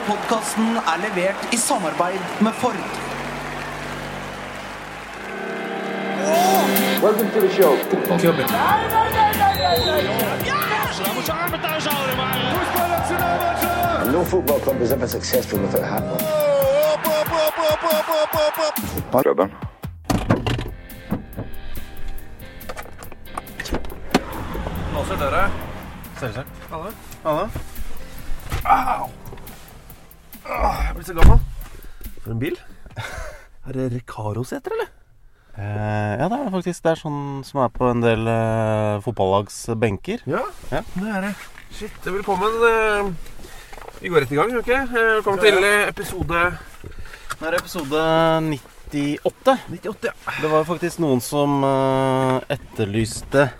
Denne podkasten er levert i samarbeid med Ford. Welcome to the show. And no football club is ever successful without a hat on. Låser døra. Selvsagt. Alle? Alle? Au! Åh, jeg blir så gammel. For en bil. Er det Recaro-seter, eller? Eh, ja, det er det faktisk. Det er sånn som er på en del eh, fotballags benker. Ja, Ja. det er det. Shit, velkommen. eh, Vi går rett i gang, ok? Eh, Velkommen til eh, episode Det er episode 98. 98. ja. Det var faktisk noen som eh, etterlyste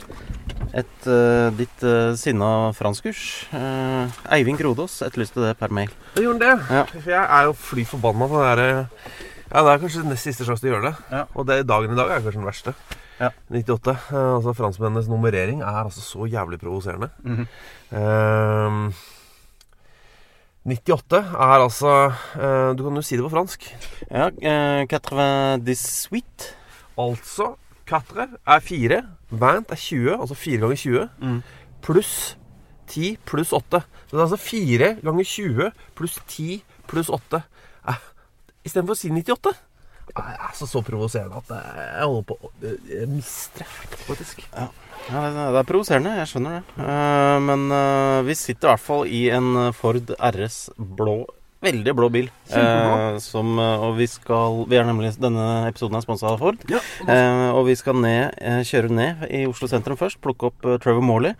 et uh, ditt uh, sinna franskkurs. Uh, Eivind Grodås etterlyste det per mail. Jeg gjorde det. Ja. For jeg er jo fly forbanna på det derre Ja, det er kanskje nest siste sjanse til å gjøre det. Ja. Og det, dagen i dag er kanskje den verste. Ja. 98. Eh, altså Franskmennenes nummerering er altså så jævlig provoserende. Mhm. Ehm, 98 er altså eh, Du kan jo si det på fransk. Ja, uh, 98. Altså 4 er 4, 20 er 20, altså 4 ganger 20, Mm. pluss 10 pluss 8. Så det er altså 4 ganger 20 pluss 10 pluss 8. Eh, Istedenfor å si 98. Det er altså så provoserende at jeg holder på å mistre, faktisk. Ja, det, det er provoserende, jeg skjønner det. Eh, men eh, vi sitter i hvert fall i en Ford RS blå Veldig blå bil. Eh, som, eh, og vi skal vi er nemlig, Denne episoden er sponsa av Ford. Ja, Eh, og vi skal ned, eh, kjøre ned i Oslo sentrum først. Plukke opp eh, Trevor Morley.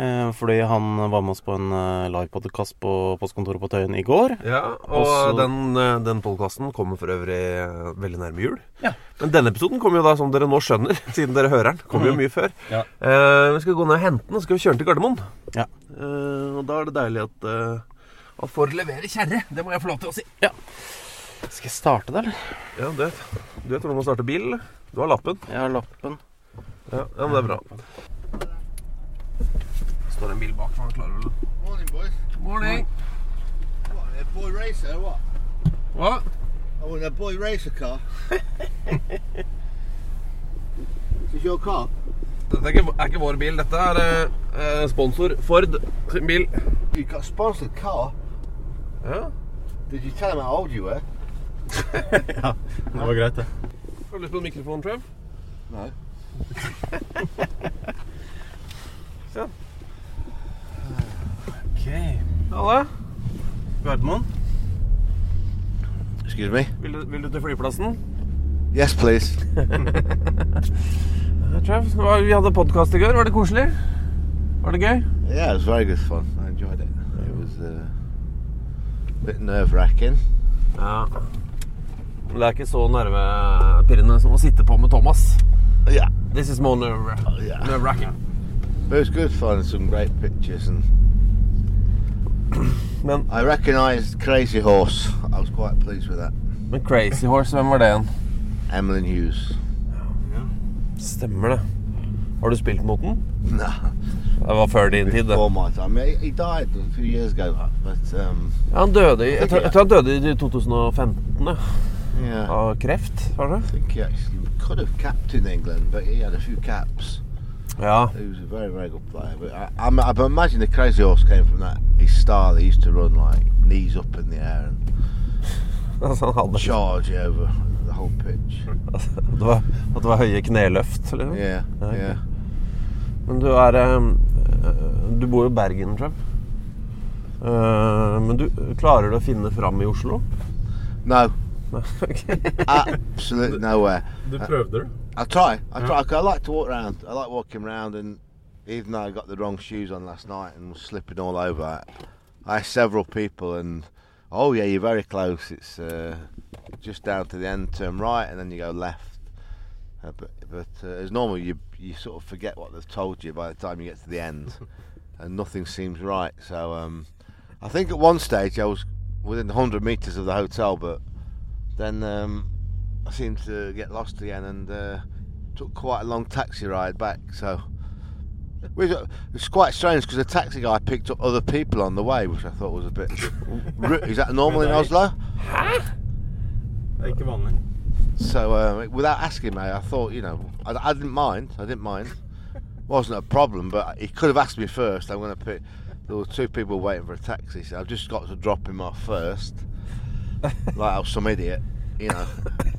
Eh, fordi han var med oss på en livepodkast på postkontoret på Tøyen i går. Ja, og Også- den, eh, den podkasten kommer for øvrig eh, veldig nærme jul. Ja. Men denne episoden kommer jo da, som dere nå skjønner, siden dere hører den, kommer jo mye før. Ja. Eh, vi skal gå ned og hente den, og så skal vi kjøre den til Gardermoen. Ja. Eh, og da er det deilig at, uh, at Ford leverer kjerre. Det må jeg få lov til å si. Skal jeg starte der, eller? Ja, du vet, du vet hvordan man starter bil. Du har lappen. Jeg har lappen. Ja, ja men det er bra. Står en bil bak, man klarer vel Morning, boys. Morning. Morning. a boy racer what? what? I want a boy racer car. Is your car? Dette er ikke, er ikke vår bil. Dette er eh, sponsor Ford sin bil. You got sponsored car? Ja. Did you tell him how old you were? ja, det var greit, det. Har du lyst på en mikrofon, Trev? Nei. Sånn. Ok. Halla. Gardermoen. Excuse me? Vil du, vil du til flyplassen? Yes, please. Trev, vi hadde podkast i går. Var det koselig? Var det gøy? Yeah, it was very good fun. I enjoyed it. It was uh, bit nerve-racking. Ja. Men det er ikke så nervepirrende som å sitte på med Thomas. Yeah. This is more nerve, yeah. nerve-wracking. But it was good finding some great pictures, and Men, I recognized Crazy Horse. I was quite pleased with that. men Crazy Horse, hvem var det igjen? Emlyn Hughes. Stemmer det. Har du spilt mot den? Nah, Det var før din tid, det. um, han døde i Jeg tror, jeg tror han døde i 2015, ja. Yeah. av kreft, var det? Could have capped England, but he had a few caps. Ja. He was a very, very good player. But I, I, I imagine the crazy horse came from that his style. He used to run like knees up in the air and charge over the whole pitch. At det var, at det var høye kneløft, liksom? Yeah, yeah. Men du er eh, Du bor jo i Bergen, tror jeg. Eh, men du klarer du å finne fram i Oslo? No, Ok. absolutely nowhere. Du prøvde det? I try. I try. 'cause I like to walk around. I like walking around, and even though I got the wrong shoes on last night and was slipping all over, I, I asked several people, and oh yeah, you're very close. It's uh, just down to the end, turn right, and then you go left. Uh, but but uh, as normal, you you sort of forget what they've told you by the time you get to the end, and nothing seems right. So um, I think at one stage I was within 100 meters of the hotel, but then um, I seemed to get lost again and uh, took quite a long taxi ride back. So which, uh, it's quite strange because the taxi guy picked up other people on the way, which I thought was a bit. Is that normal in Oslo? Det er ikke vanlig. So uh, without asking me, I thought you know I, I didn't mind. I didn't mind. wasn't a problem, but he could have asked me first. I'm going to pick. There were two people waiting for a taxi, so I've just got to drop him off first, like I was some idiot, you know,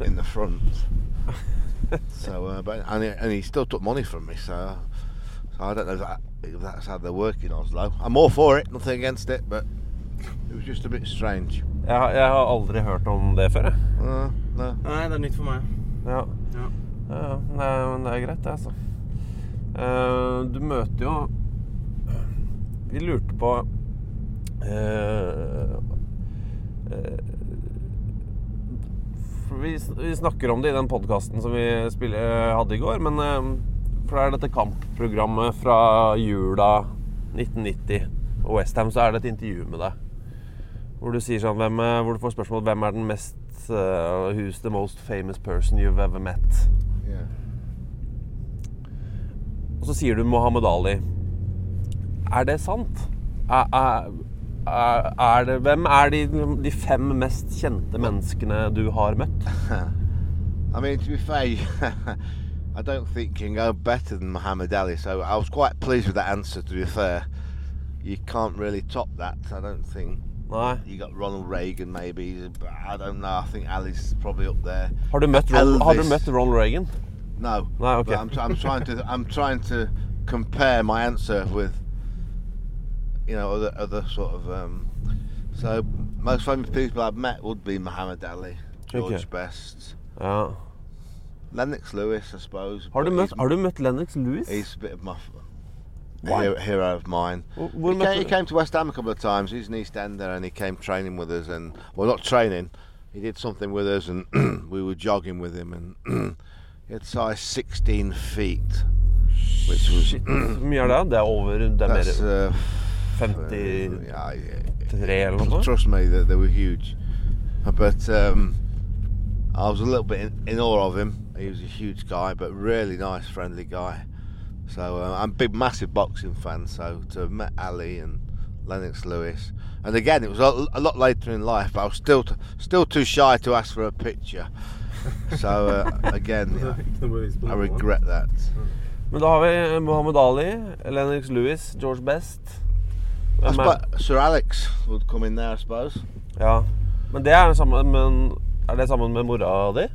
in the front. So, uh, but and he, and he still took money from me, so, so I don't know if, that, if that's how they're working Oslo. I'm all for it, nothing against it, but it was just a bit strange. Jeg, har- jeg har aldri hørt om det før, jeg. Uh, no. Nei, det er nytt for meg. Ja. Ja. Ja, ja. Nei, men det er greit, det, altså. Eh, du møter jo Vi lurte på eh, eh, for vi, vi snakker om det i den podkasten som vi spiller, hadde i går, men eh, For det er dette kampprogrammet fra jula 1990 og Westham, så er det et intervju med deg. Hvor du sånn hvem, er- Hvor du får spørsmål hvem er den mest uh, Who's the most famous person you've ever met? Yeah. Og så sier du Mohammed Ali. Er det sant? Er, er, er det, hvem er de, de fem mest kjente menneskene du har møtt? I mean, to be fair, I don't think you can go better than Muhammad Ali. So I was quite pleased with that answer. To be fair, you can't really top that. I don't think. Nei. You got Ronald Reagan, maybe. I don't know. I think Ali's probably up there. Har du møtt, Ron, har du Elvis. møtt Ronald Reagan? No. No, okay. But I'm, I'm trying to. I'm trying to compare my answer with, you know, other other sort of. Um, so most famous people I've met would be Muhammad Ali, George Okay. Best, Ja. Lennox Lewis, I suppose. Har du but møtt, he's- har du møtt Lennox Lewis? He's a bit of my Why? hero, of mine. Hvor He came, he came to West Ham a couple of times. He's an East Ender, and he came training with us. And well, not training. He did something with us, and we were jogging with him. And he had size 16 feet, which was Hvor mye er det? Det er over Det er that's mer uh, 53 yeah, yeah. eller noe? Trust me, they, they were huge. But um, I was a little bit in, in awe of him. He was a huge guy, but really nice, friendly guy. So uh, I'm a big, massive boxing fan. So to have met Ali and Lennox Lewis, and again, it was a, a lot later in life. But I was still t- still too shy to ask for a picture. So uh, again, Det ikke noe bevis på I regret that. Men da har vi Muhammad Ali, Lennox Lewis, George Best. I Hvem er, suppose Sir Alex would come in there, I suppose. ja. Men det er sammen men Er det sammen med mora di?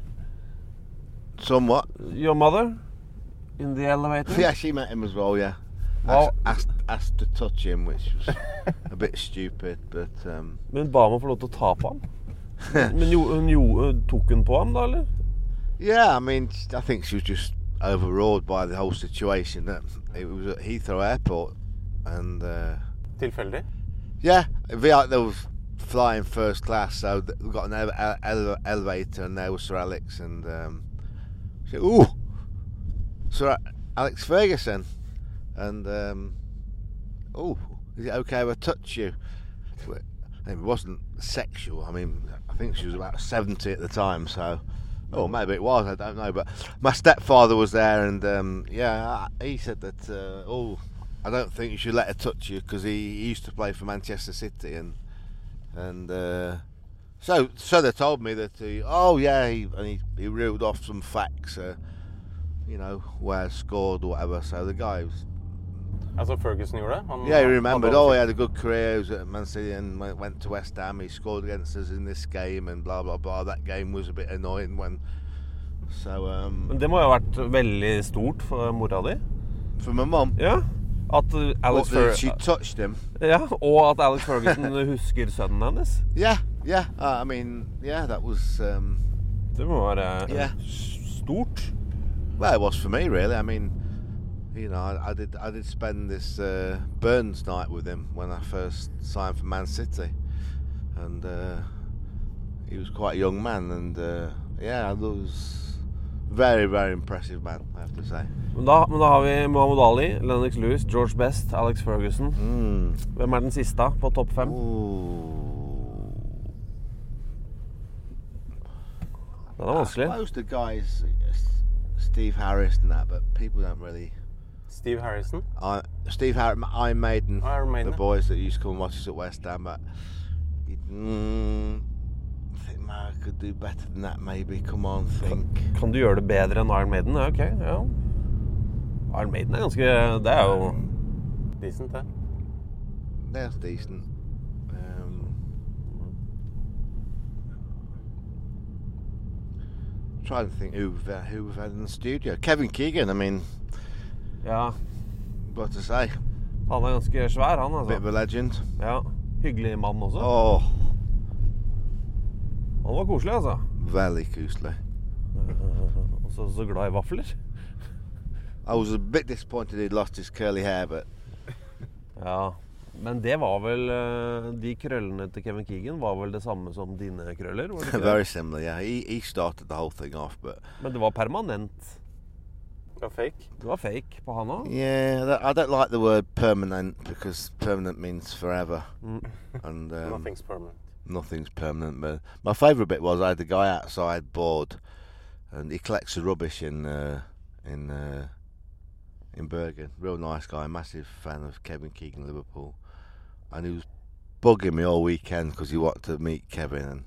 Somewhat. Your mother? In the elevator? Yeah, she met him as well. Yeah. Well- asked, asked, asked to touch him, which was a bit stupid, but um, Men hun ba om å få lov til å ta på ham. Men jo, hun jo, tok hun på ham, da, eller? yeah, I mean, I think she was just overawed by the whole situation. That it was at Heathrow Airport, and uh, Tilfeldig? yeah, we are- they was flying first class, so th- we got an ele- ele- elevator, and there was Sir Alex, and um, she said, "Ooh, Sir Alex Ferguson," and um, "Oh, is it okay if I touch you?" It wasn't sexual. I mean, I think she was about seventy at the time, so. Oh, maybe it was. I don't know. But my stepfather was there, and um, yeah, he said that. Uh, oh, I don't think you should let her touch you because he, he used to play for Manchester City, and and uh, So, so they told me that he, oh yeah, he, and he, he reeled off some facts, uh, you know, where scored or whatever. So the guy was, Altså Ferguson gjorde det? Han, yeah, he remembered. Oh, he had a good career. He was at Man City and went, went to West Ham. He scored against us in this game and blah blah blah. That game was a bit annoying when. So um, Men det må jo ha vært veldig stort for mora di? for my mum, Ja. At uh, Alex what, that she Fer touched him. ja, Og at Alex Ferguson husker sønnen hennes. Yeah, yeah. Uh, I mean, yeah, that was. Um, Det må være Ja. stort. Well, it was for me, really. I mean, you know, I, I did I did spend this uh, Burns night with him when I first signed for Man City, and uh, he was quite a young man, and uh, yeah, I was very very impressive man, I have to say. Men da, men da har vi Muhammad Ali, Lennox Lewis, George Best, Alex Ferguson. Mm. Hvem er den siste på topp fem? Ooh. Den er vanskelig. Steve Harris and that, but people don't really. Steve Harrison. I, Steve Harris, Iron Maiden, Iron Maiden. the boys that used to come and watch us at West Ham. But mm, I think man, I could do better than that. Maybe. Come on, think. Kan du gjøre det bedre enn Iron Maiden? Ok, ja. Iron Maiden er ganske Det er jo Decent, det. That's decent. Um, trying to think who we've, uh, who we've had in the studio. Kevin Keegan. I mean, Ja. what to say? Han er ganske svær, han, Bit of a legend. Ja. Hyggelig mann også. Oh, Han var koselig, altså. very kosely. Og så, så glad i vafler. I was a bit disappointed he'd lost his curly hair, but Ja. Men det var vel eh, De krøllene til Kevin Keegan var vel det samme som dine krøller? Var det ikke very similar. Yeah, he, he started the whole thing off, but Men det var permanent. Det var fake. Det var fake på han òg. yeah, that, I don't like the word permanent because permanent means forever, Mm. and um, Nothing's permanent. nothing's permanent. But my favourite bit was I had the guy outside bored, and he collects the rubbish in uh, in uh, in Bergen. Real nice guy, massive fan of Kevin Keegan Liverpool, and he was bugging me all weekend because he wanted to meet Kevin. And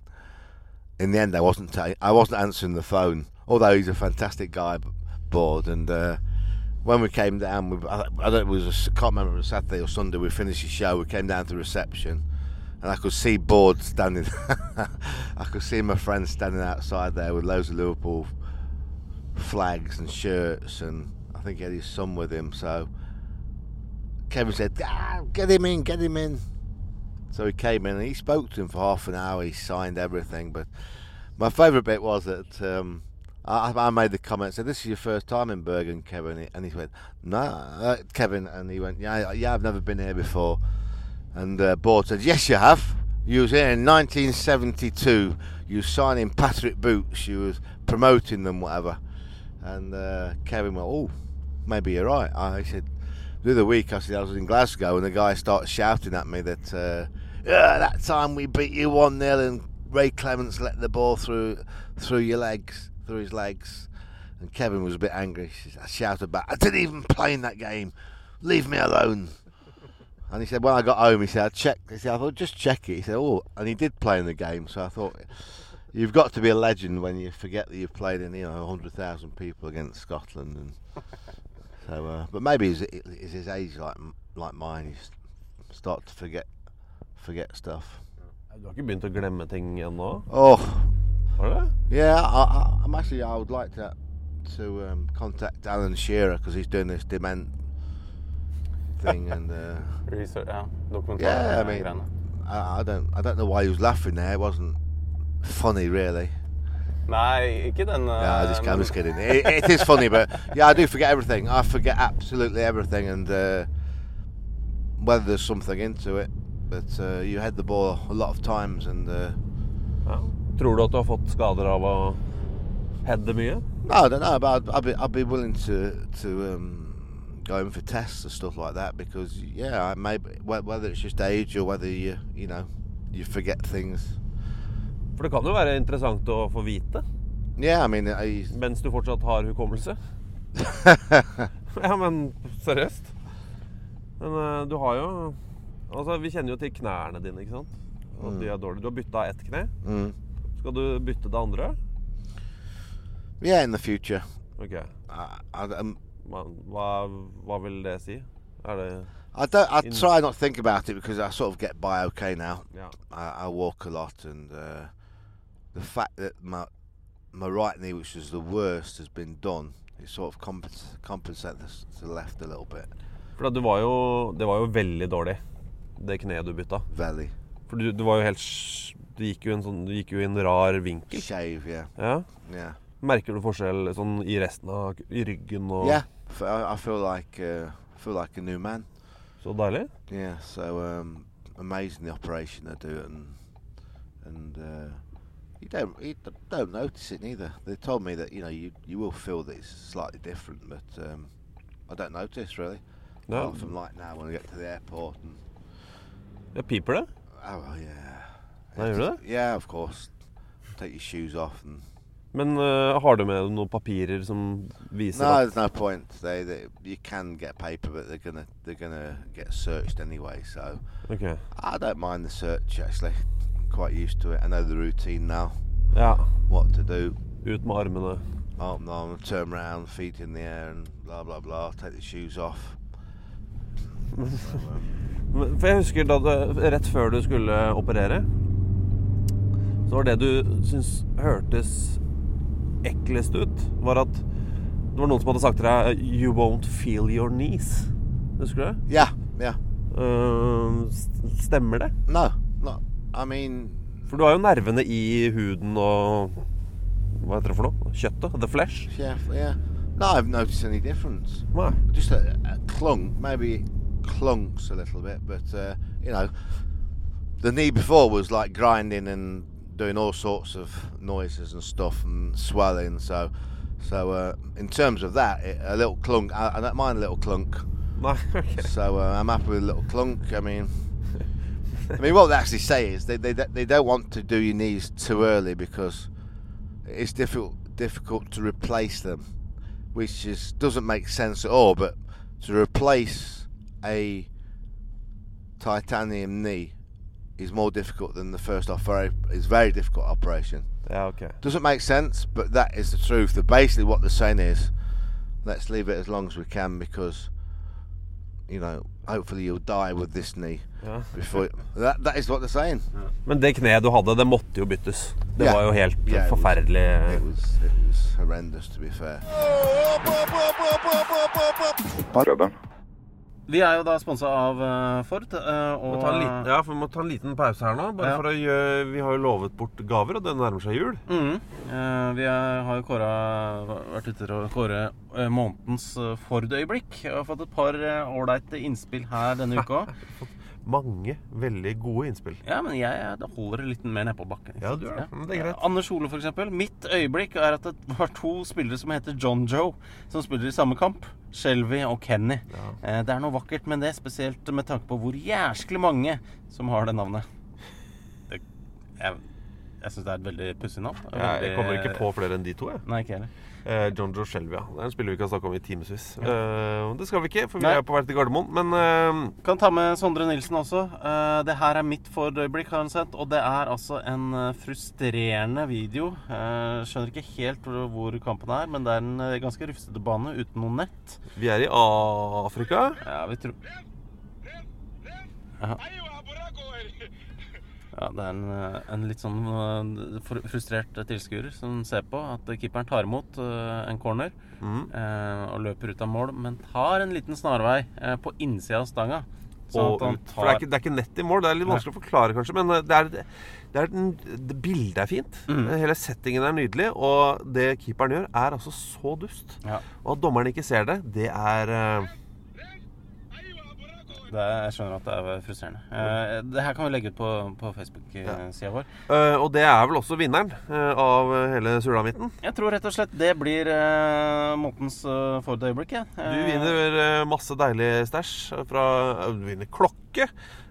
in the end, I wasn't ta- I wasn't answering the phone, although he's a fantastic guy. Bored, and uh, when we came down, we, I, I don't it was a can't remember it was Saturday or Sunday. We finished the show. We came down to reception and I could see Board standing. I could see my friend standing outside there with loads of Liverpool flags and shirts, and I think he had his son with him. So Kevin said, ah, "Get him in, get him in." So he came in and he spoke to him for half an hour. He signed everything, but my favourite bit was that. Um, I, I made the comment, said, "This is your first time in Bergen, Kevin," and he went, "No, uh, Kevin," and he went, "Yeah, yeah, I've never been here before." And uh, Board said, Yes, you have. You was here in 1972. You was signing Patrick Boots. You was promoting them, whatever. And uh, Kevin went, Oh, maybe you're right. I said, The other week, I I was in Glasgow, and the guy started shouting at me that, uh, that time we beat you 1 0, and Ray Clemence let the ball through through your legs, through his legs. And Kevin was a bit angry. I shouted back, I didn't even play in that game. Leave me alone. And he said, when I got home, he said, I checked. He said, I thought, just check it. He said, oh, and he did play in the game. So I thought, you've got to be a legend when you forget that you've played in, you know, 100,000 people against Scotland. And so, uh, but maybe he's, he's his age like like mine. You s- start to forget forget stuff. Du har ikke begynt å glemme ting ennå? Oh, Har du det? yeah. I, I, I'm actually. I would like to to um, contact Alan Shearer because he's doing this dement thing and. Uh, Research, ja. Dokumentar. Yeah, I mean. I, I don't I don't know why he was laughing there. It wasn't funny, really. Nei, ikke den Yeah, I just, I'm just kidding. It, it is funny, but yeah, I do forget everything. I forget absolutely everything, and uh, whether there's something into it. But uh, you had the ball a lot of times, and uh, Ja. Tror du at du har fått skader av å heade mye? no, I don't know. But I'd, I'd be I'd be willing to to um, go in for tests and stuff like that because yeah, maybe whether it's just age or whether you you know you forget things. For det kan jo være interessant å få vite Yeah, I mean, I, mens du fortsatt har hukommelse. Ja, men seriøst. Men uh, du har jo Altså, vi kjenner jo til knærne dine, ikke sant? Og de er dårlige. Du har bytta ett kne. Mm. Skal du bytte det andre? Yeah, in the future. Ok. I, I, um, Hva, hva, vil det si? Er det I don't. I try not to think about it because I sort of get by okay now. Yeah. I, I walk a lot, and uh, the fact that my my right knee, which was the worst, has been done, it sort of compens- compensates the left a little bit. For da, var jo Det var jo veldig dårlig, det kneet du bytta. Veldig. For du, du var jo helt Du gikk jo, en sånn, du gikk jo i en rar vinkel. yeah, Ja. yeah, Merker du forskjell sånn i resten av I ryggen og yeah. F- I, I feel like uh, feel like a new man. Så deilig. Yeah, so um, amazing the operation they do, and and uh, you don't you don't notice it neither. They told me that you know you you will feel that it's slightly different, but um, I don't notice really. No. Apart from like now when I get to the airport and ja piper det? oh well, yeah. Ja, gjør det? Yeah, of course. Take your shoes off and Men eh, har du med noen papirer som viser no, there's no point. They, they you can get paper, but they're gonna they're gonna get searched anyway. So Ok. I don't mind the search actually. Quite used to it. I know the routine now. Ja. What to do. Ut med armene. Arm arm, turn around, feet in the air, and blah blah blah. Take the shoes off. For jeg husker da du, rett før du skulle operere, så var det du syntes hørtes eklest ut, var at det var noen som hadde sagt til deg 'You won't feel your knees'. Husker du det? Yeah, yeah. Uh, stemmer det? No, no. I mean, For du har jo nervene i huden og Hva heter det for noe? Kjøttet? The flesh? yeah, yeah. No, I've noticed any difference. Nei. Just a, a clunk, maybe it clunks a little bit, but uh, you know, the knee before was like grinding and doing all sorts of noises and stuff and swelling. So, so uh, in terms of that, it, a little clunk. I, I don't mind a little clunk. So uh, I'm happy with a little clunk. I mean, I mean, what they actually say is they, they they don't want to do your knees too early because it's difficult difficult to replace them, which is doesn't make sense at all. But to replace a titanium knee is more difficult than the first operation. It's very difficult operation. Ja, ok. Doesn't make sense, but that is the truth. That basically what they're saying is, let's leave it as long as we can because, you know, hopefully you'll die with this knee Ja. before. that that is what they're saying. Men det kneet du hadde, det måtte jo byttes. Det yeah. var jo helt yeah, it was- forferdelig. It was it was horrendous to be fair. Vi er jo da sponsa av eh, Ford. eh, og liten, ja, for vi må ta en liten pause her nå. Bare Ja. for å gjøre, Vi har jo lovet bort gaver, og det nærmer seg jul. Mm. Eh, vi er, har jo kåra, vært ute til å kåre månedens Ford-øyeblikk. Jeg har fått et par ålreite innspill her denne uka. Mange veldig gode innspill. Ja, men jeg, jeg holder litt mer nedpå bakken. Ja, du er, det. Det er greit. Anders Ole, eksempel. Mitt øyeblikk er at det var to spillere som heter John Joe, som spiller i samme kamp. Shelby og Kenny. Eh, det er noe vakkert med det, spesielt med tanke på hvor jæsklig mange som har det navnet. Det, jeg jeg syns det er et veldig pussig navn. Veldig... jeg kommer ikke på flere enn de to. Jeg. Nei, ikke heller. Eh, John Joe Shelby, ja. Det er en spiller vi kan snakke om i timevis. Eh, det skal vi ikke, for vi Nei. er på vei til Gardermoen. Men eh, Kan ta med Sondre Nilsen også. Eh, det her er mitt for øyeblikk, har han sett. Og det er altså en frustrerende video. Eh, skjønner ikke helt hvor, hvor kampen er, men det er en ganske rufsete bane uten noe nett. vi er i Afrika. Ja, vi tror ja. Ja, det er en, eh, en litt sånn eh, frustrert tilskuer som ser på at keeperen tar imot eh, en corner mm. eh, og løper ut av mål, men tar en liten snarvei på innsida av stanga. Og ut. For det er, ikke, det er ikke nett i mål. Det er litt vanskelig å forklare, kanskje. Men det er, det er det bildet er fint. Mm. Hele settingen er nydelig. Og det keeperen gjør, er altså så dust. Ja. Og at dommeren ikke ser det, det er Det jeg skjønner at det er frustrerende. Uh, det her kan vi legge ut på, på Facebook-sida vår. Uh, Og det er vel også vinneren uh, av hele sulamitten. Jeg tror rett og slett det blir uh, måtens uh, Ford-øyeblikk. jeg. Du Eh, vinner eh, masse deilig stæsj fra eh, Du vinner klokke.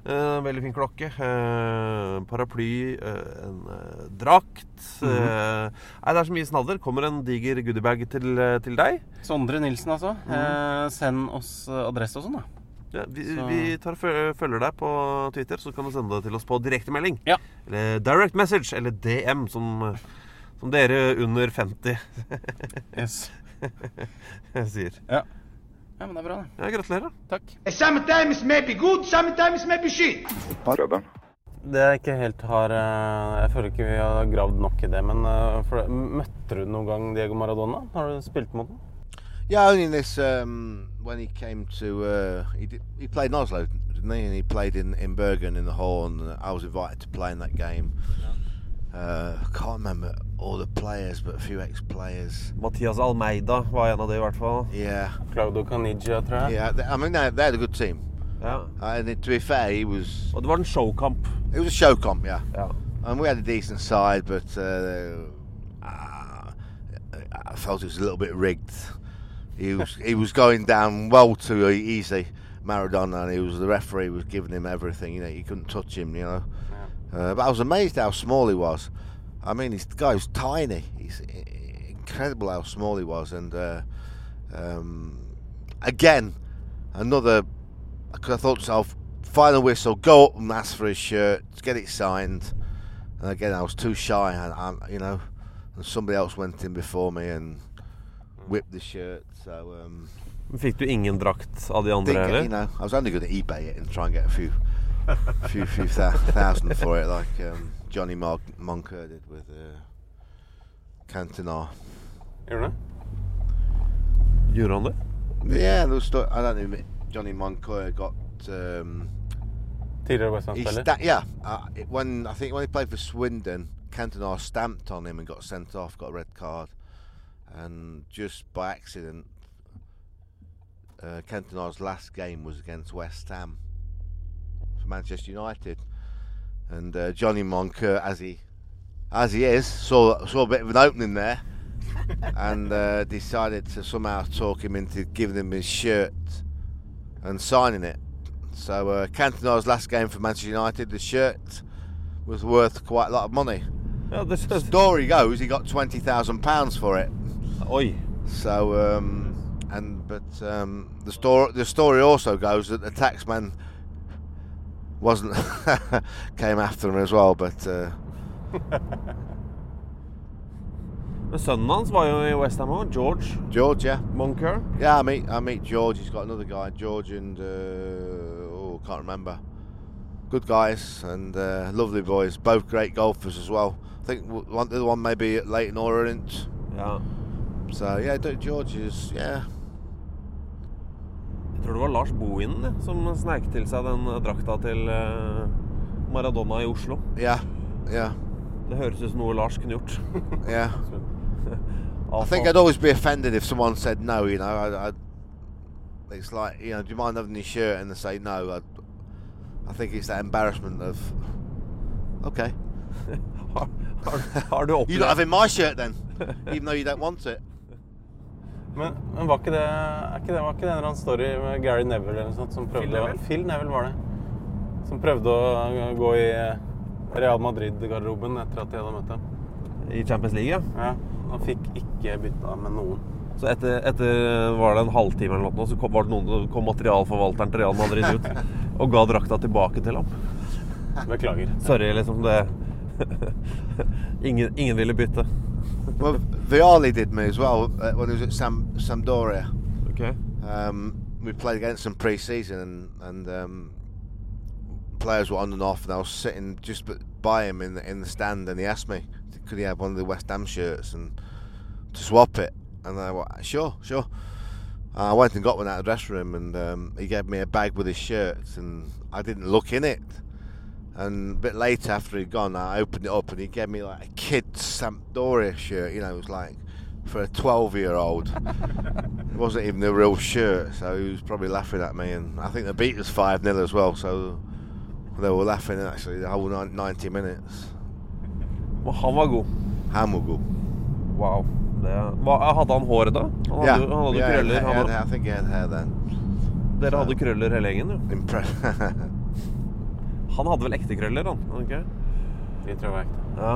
Eh, veldig fin klokke. Eh, paraply, eh, en eh, drakt. eh, nei, det er så mye snadder. Kommer en diger goodiebag til, eh, til deg. Sondre Nilsen, altså. Mm Eh, send oss eh, adresse og sånn, da. Ja, vi, vi tar følger deg på Twitter, så kan du sende det til oss på direktemelding. Ja. Eller direct message, eller DM, som, som dere under 50 Yes. sier. Ja. ja, men det er bra, det. Ja, gratulerer. Takk. Sometimes maybe good, sometimes maybe shit. Det jeg ikke helt har eh, Jeg føler ikke vi har gravd nok i det, men eh, for, det- møtte du noen gang Diego Maradona? Har du spilt mot ham? Yeah, only in this um, when he came to uh, he did, he played in Oslo, didn't he? And he played in, in Bergen in the Horn. And I was invited to play in that game. Uh, I can't remember all the players, but a few ex-players. Matías Almeyda var en av de, i hvert fall. Yeah, Claudio Caniggia, tror jeg. yeah. they- I mean, they, they had a good team. Ja. Uh, and to be fair, he was Og det var en showkamp. it was a show comp, yeah. Ja. And we had a decent side, but uh, uh, I felt it was a little bit rigged. He was he was going down well too easy, Maradona, and he was the referee was giving him everything. You know, you couldn't touch him. You know, uh, but I was amazed how small he was. I mean, this guy was tiny. He's incredible how small he was, and uh, um, again, another. Because I thought to myself, final whistle, go up and ask for his shirt, get it signed. And again, I was too shy, and I, you know, and somebody else went in before me and whipped the shirt. So um, Fikk du ingen drakt av de andre, think, eller? you know, I was only going to eBay it and try and get a few, few, few thou- thousand for it, like um, Johnny Mon- Moncur did with uh, Cantona. Gjorde du det? Gjorde han det? Yeah, there was sto- I don't know. Johnny Montoya got. Um, Tidligere West he Ham-spiller? sta- yeah, uh, it- when I think when he played for Swindon, Cantona stamped on him and got sent off, got a red card, and just by accident, uh, Cantona's last game was against West Ham for Manchester United, and uh, Johnny Moncur, as he as he is, saw saw a bit of an opening there, and uh, decided to somehow talk him into giving him his shirt and signing it. So uh, Cantona's last game for Manchester United, the shirt was worth quite a lot of money. Ja, det The story goes he got twenty thousand pounds for it. Oi. So um, and but um, the story the story also goes that the taxman wasn't came after him as well. But uh, Men sønnen hans var jo i Westham òg. George George, yeah, Moncur. yeah, I meet I meet George. He's got another guy, George, and uh, oh, can't remember. Good guys and uh, lovely boys. Both great golfers as well. I think one the other one maybe at Leyton Orient. Yeah. So yeah, George is yeah. Jeg tror det var Lars Bohinen som sneik til seg den eh, drakta til eh, Maradona i Oslo. Yeah, yeah, Det høres ut som noe Lars kunne gjort. yeah. I think I'd always be offended if someone said no. You know, I, I, it's like you know, do you mind having your shirt? And they say no. I, I think it's that embarrassment of okay, har, har, har du you're not having my shirt then, even though you don't want it. Men, men var ikke det er ikke det, var ikke det en eller annen story med Gary Neville eller noe sånt som prøvde Phil Neville? Å, Phil Neville var det. Som prøvde å gå i Real Madrid-garderoben etter at de hadde møtt ham. i Champions League? Ja. Ja, Han fikk ikke bytta med noen. Så etter, etter var det en halvtime eller noe, så kom, var det noen, kom materialforvalteren til Real Madrid ut og ga drakta tilbake til ham. Beklager. Sorry, liksom. Det ingen, ingen ville bytte. Well, Vialli did me as well uh, when he was at Sam, Sampdoria. Ok. Um, we played against them pre-season, and, and um, players were on and off, and I was sitting just by him in the, in the stand, and he asked me, could he have one of the West Ham shirts and to swap it, and I went, sure, sure. I went and got one out of the dressing room, and um, he gave me a bag with his shirts, and I didn't look in it. And a bit later, after he'd gone, I opened it up, and he gave me like a kid's Sampdoria shirt. You know, it was like for a twelve-year-old. It wasn't even a real shirt, so he was probably laughing at me. And I think the beat was 5 0 as well, so they were laughing actually the whole 90 minutes. Og han var god. Hamugu. Wow. Det, er, hva, hadde han hår da? Han hadde, han hadde yeah, krøller. he Han hadde, I think he had hair then. dere hadde krøller hele gjengen, jo. Han hadde vel ekte krøller, han? han? De tror jeg var ekte. Ja.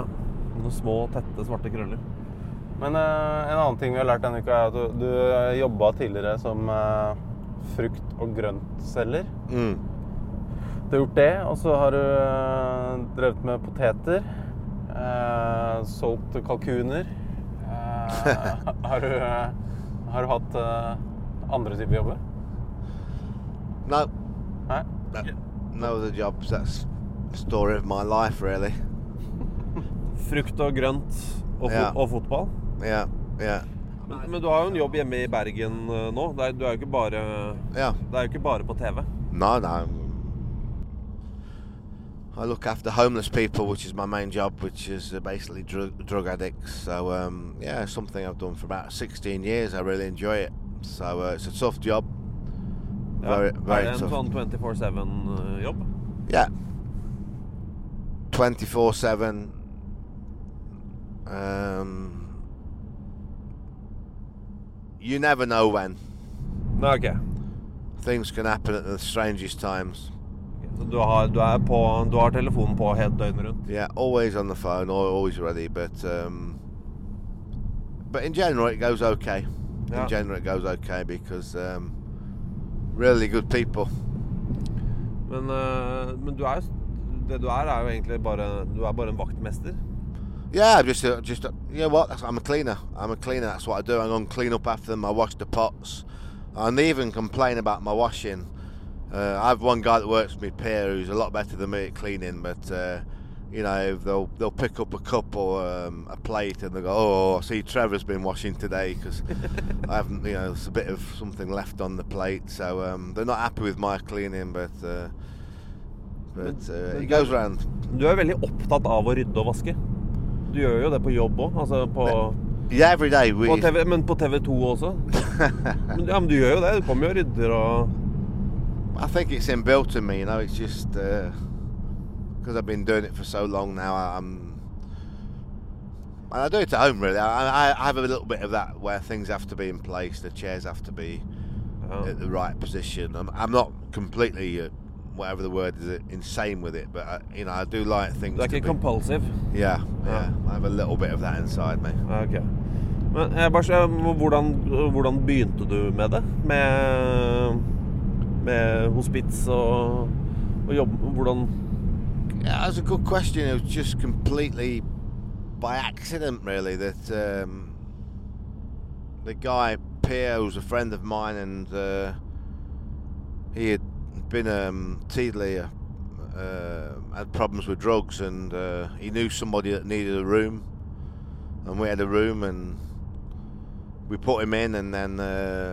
Noen små, tette, svarte krøller. Men uh, en annen ting vi har lært denne uka, er at du, du jobba tidligere som uh, frukt- og grøntselger. Mm. Du har gjort det, og så har du uh, drevet med poteter. eh, solgt kalkuner. Eh, har, du, eh, har du hatt eh, andre typer jobber? Nei. Nei? no, no other jobs. That's the story of my life, really. Frukt og grønt og, fo Ja. og fotball. Yeah, yeah, Men, men du har jo en jobb hjemme i Bergen eh, nå. Det er, du er jo ikke bare, yeah. det er jo ikke bare på TV. No, no. I look after homeless people, which is my main job, which is uh, basically drug, drug addicts. So, um, yeah, something I've done for about 16 years. I really enjoy it. So, uh, it's a tough job. Very, very er en tough. sånn 24-7-jobb? Yeah. 24 7. Um, you never know when. Nei, ok. Things can happen at the strangest times. Så du har, du, er på, du har telefonen på helt døgnet rundt? Yeah, always on the phone, al- always ready. But um, but in general, it goes okay. Yeah. In general, it goes okay because um, really good people. Men, eh, men du er jo Det du er, er jo egentlig bare Du er bare en vaktmester. Yeah, I'm just, a, just a, you know what? I'm a cleaner. I'm a cleaner. That's what I do. I go and clean up after them. I wash the pots. And they even complain about my washing. Uh, I have one guy that works with me, Pierre, who's a lot better than me at cleaning. But uh, you know, they'll they'll pick up a cup or um, a plate and they go, "Oh, I see Trevor's been washing today because I haven't, you know, there's a bit of something left on the plate." So um, they're not happy with my cleaning, but uh, but uh, it goes round. Du er veldig opptatt av å rydde og vaske. Du gjør jo det på jobb òg. Altså på, Yeah, every day we. på TV, men på TV 2 også. Men, ja, men du gjør jo det. Du kommer jo og rydder og I think it's inbuilt in me, you know. It's just because I've been doing it for so long now. I'm, and I do it at home really. I, I, I have a little bit of that where things have to be in place, the chairs have to be ja. at the right position. I'm, I'm not completely, uh, whatever the word is, uh, insane with it, but I, you know, I do like things. To ikke be- compulsive? Yeah, Ja. yeah. I have a little bit of that inside me. Ok. Men jeg bare, skjønner, hvordan, hvordan begynte du med det? Med, med hospits og, og jobb? Hvordan Yeah, that's a good question. It was just completely by accident, really. That um, the guy Pierre was a friend of mine, and uh, he had been um, Teedley, uh, uh, had problems with drugs, and uh, he knew somebody that needed a room, and we had a room, and we put him in, and then. Uh,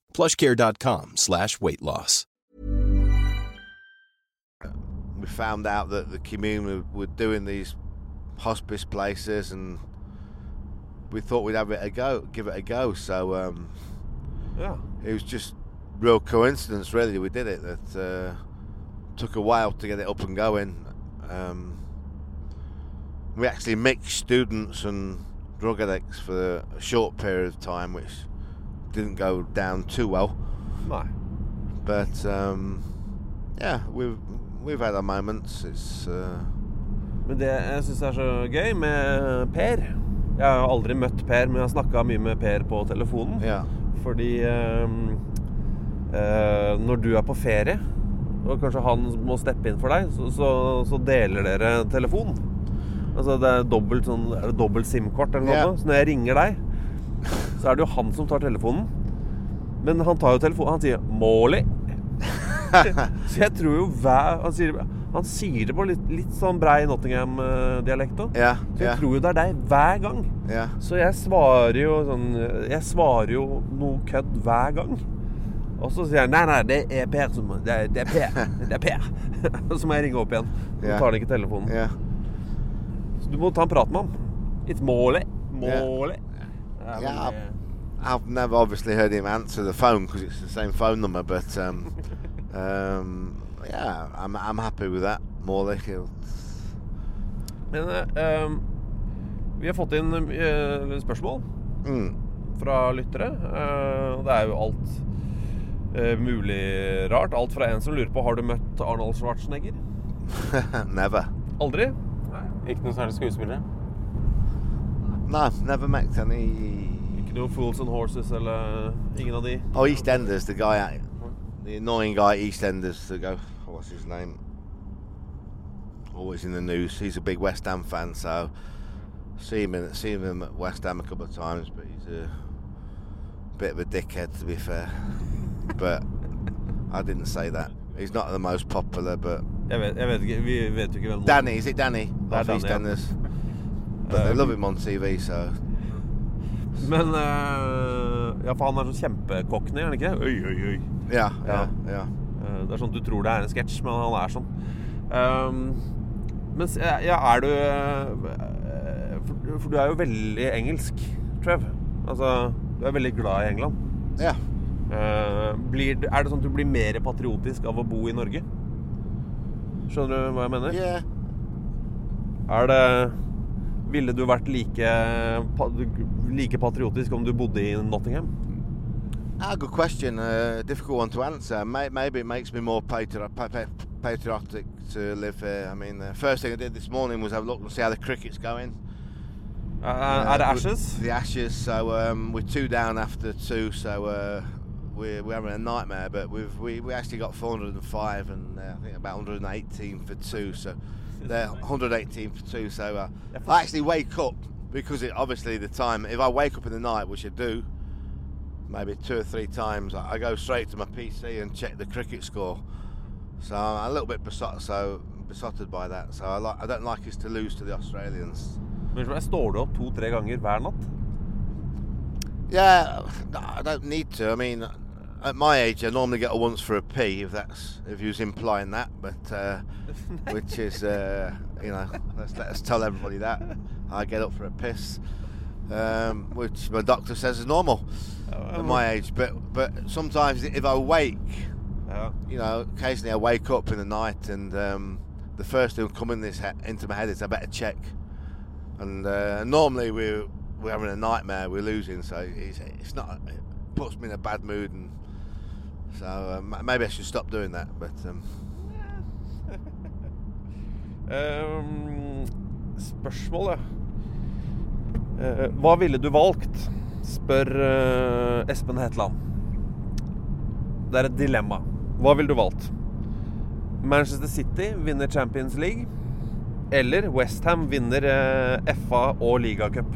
plushcare.com slash weight loss. we found out that the community were doing these hospice places, and we thought we'd have it a go, give it a go. So um, Yeah. it was just real coincidence, really. We did it. That uh, took a while to get it up and going. Um, we actually mixed students and drug addicts for a short period of time, which didn't go down too well. Nei. But um, yeah, we've we've had our moments. It's uh, Men det jeg syns er så gøy med Per Jeg har jo aldri møtt Per, men jeg har snakka mye med Per på telefonen. Ja. Fordi ehm, eh, når du er på ferie, og kanskje han må steppe inn for deg, så, så, så deler dere telefon. Altså det er dobbelt sånn Er det dobbelt SIM-kort eller noe? Ja. Så når jeg ringer deg, så er det jo han som tar telefonen. Men han tar jo telefonen Han sier 'Måli'. så jeg tror jo hver Han sier, han sier det på litt, litt sånn brei Nottingham-dialekt òg. Ja, Så jeg ja. tror jo det er deg hver gang. Ja. Så jeg svarer jo sånn Jeg svarer jo noe kødd hver gang. Og så sier han nei, nei, det er Per som Det er, det er Per. Det er Per. så må jeg ringe opp igjen. Så tar han ikke telefonen. Ja. Så du må ta en prat med ham. It's Måli. Måli. Ja, men Yeah, det- I've never obviously heard him answer the phone because it's the same phone number, but um, um, yeah, I'm I'm happy with that. Morley, Men um, vi har fått inn uh, spørsmål Mm. fra lyttere. Uh, og det er jo alt mulig rart. Alt fra en som lurer på har du møtt Arnold Schwarzenegger. never. Aldri? Ikke noen særlig skuespillere? No, never met any. Ikke noe Fools and Horses eller ingen av de? Oh, EastEnders, the guy, the annoying guy at EastEnders. The go, what's his name? Always in the news. He's a big West Ham fan, so see him in, see him at West Ham a couple of times, but he's a bit of a dickhead to be fair. but I didn't say that. He's not the most popular, but Jeg vet, jeg vet ikke. Vi vet jo ikke hvem Danny, is it Danny? Det er Danny, ja. EastEnders. Um, love him on TV, so Men uh, Ja, for han er sånn kjempekokkende, er han ikke? Oi, oi, oi. Ja, ja, ja. Uh, Det er sånn du tror det er en sketsj, men han er sånn. Um, men ja, er du for, for du er jo veldig engelsk, Trev. Altså, du er veldig glad i England. Ja. Uh, blir, er det sånn at du blir mer patriotisk av å bo i Norge? Skjønner du hva jeg mener? Yeah. Er det Ville du vært like, like patriotisk om du bodde i Nottingham? Ah, good question. Uh, difficult one to answer. May- Maybe it makes me more patri- pa- pa- patriotic to live here. I mean, the first thing I did this morning was have a look and see how the cricket's going. Uh, are the Ashes? The Ashes. So um, we're two down after two. So uh, we're, we're having a nightmare. But we've we, we actually got 405 and uh, I think about 118 for two. So they're 118 for two. So uh, I actually wake up because it obviously the time. If I wake up in the night, which I do, maybe two or three times, I go straight to my PC and check the cricket score. So I'm a little bit besotted, so besotted by that. So I like I don't like us to lose to the Australians. Men så Står du opp to-tre ganger hver natt? Yeah, I don't need to. I mean, at my age, I normally get a once for a pee, if that's if you was implying that. But uh, which is, uh, you know, let's let us tell everybody that I get up for a piss, um, which my doctor says is normal at my age. But but sometimes if I wake, you know, occasionally I wake up in the night and um, the first thing come in this he- into my head is I better check. And uh, normally we're we're having a nightmare, we're losing, so it's, it's not. It puts me in a bad mood, and so um, maybe I should stop doing that. But um, um spørsmålet uh, Hva ville du valgt? Spør uh, Espen Hetland. Det er et dilemma. Hva ville du valgt? Manchester City vinner Champions League. Eller Westham vinner uh, FA og ligacup.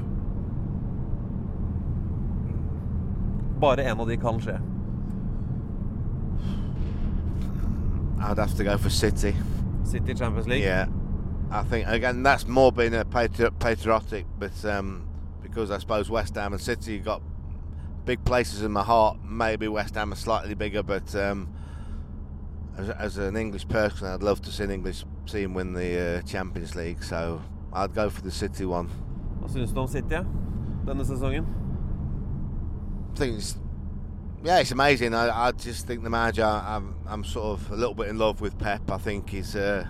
Bare én av de kan skje. I'd have to go for City. City Champions League? Yeah, I think again that's more being a patri- patriotic, but um, because I suppose West Ham and City got big places in my heart. Maybe West Ham are slightly bigger, but um, as, as an English person, I'd love to see an English team win the uh, Champions League. So I'd go for the City one. Hva syns du om City denne sesongen? I think it's yeah, it's amazing. I, I just think the manager. I'm, I'm sort of a little bit in love with Pep. I think he's. Uh,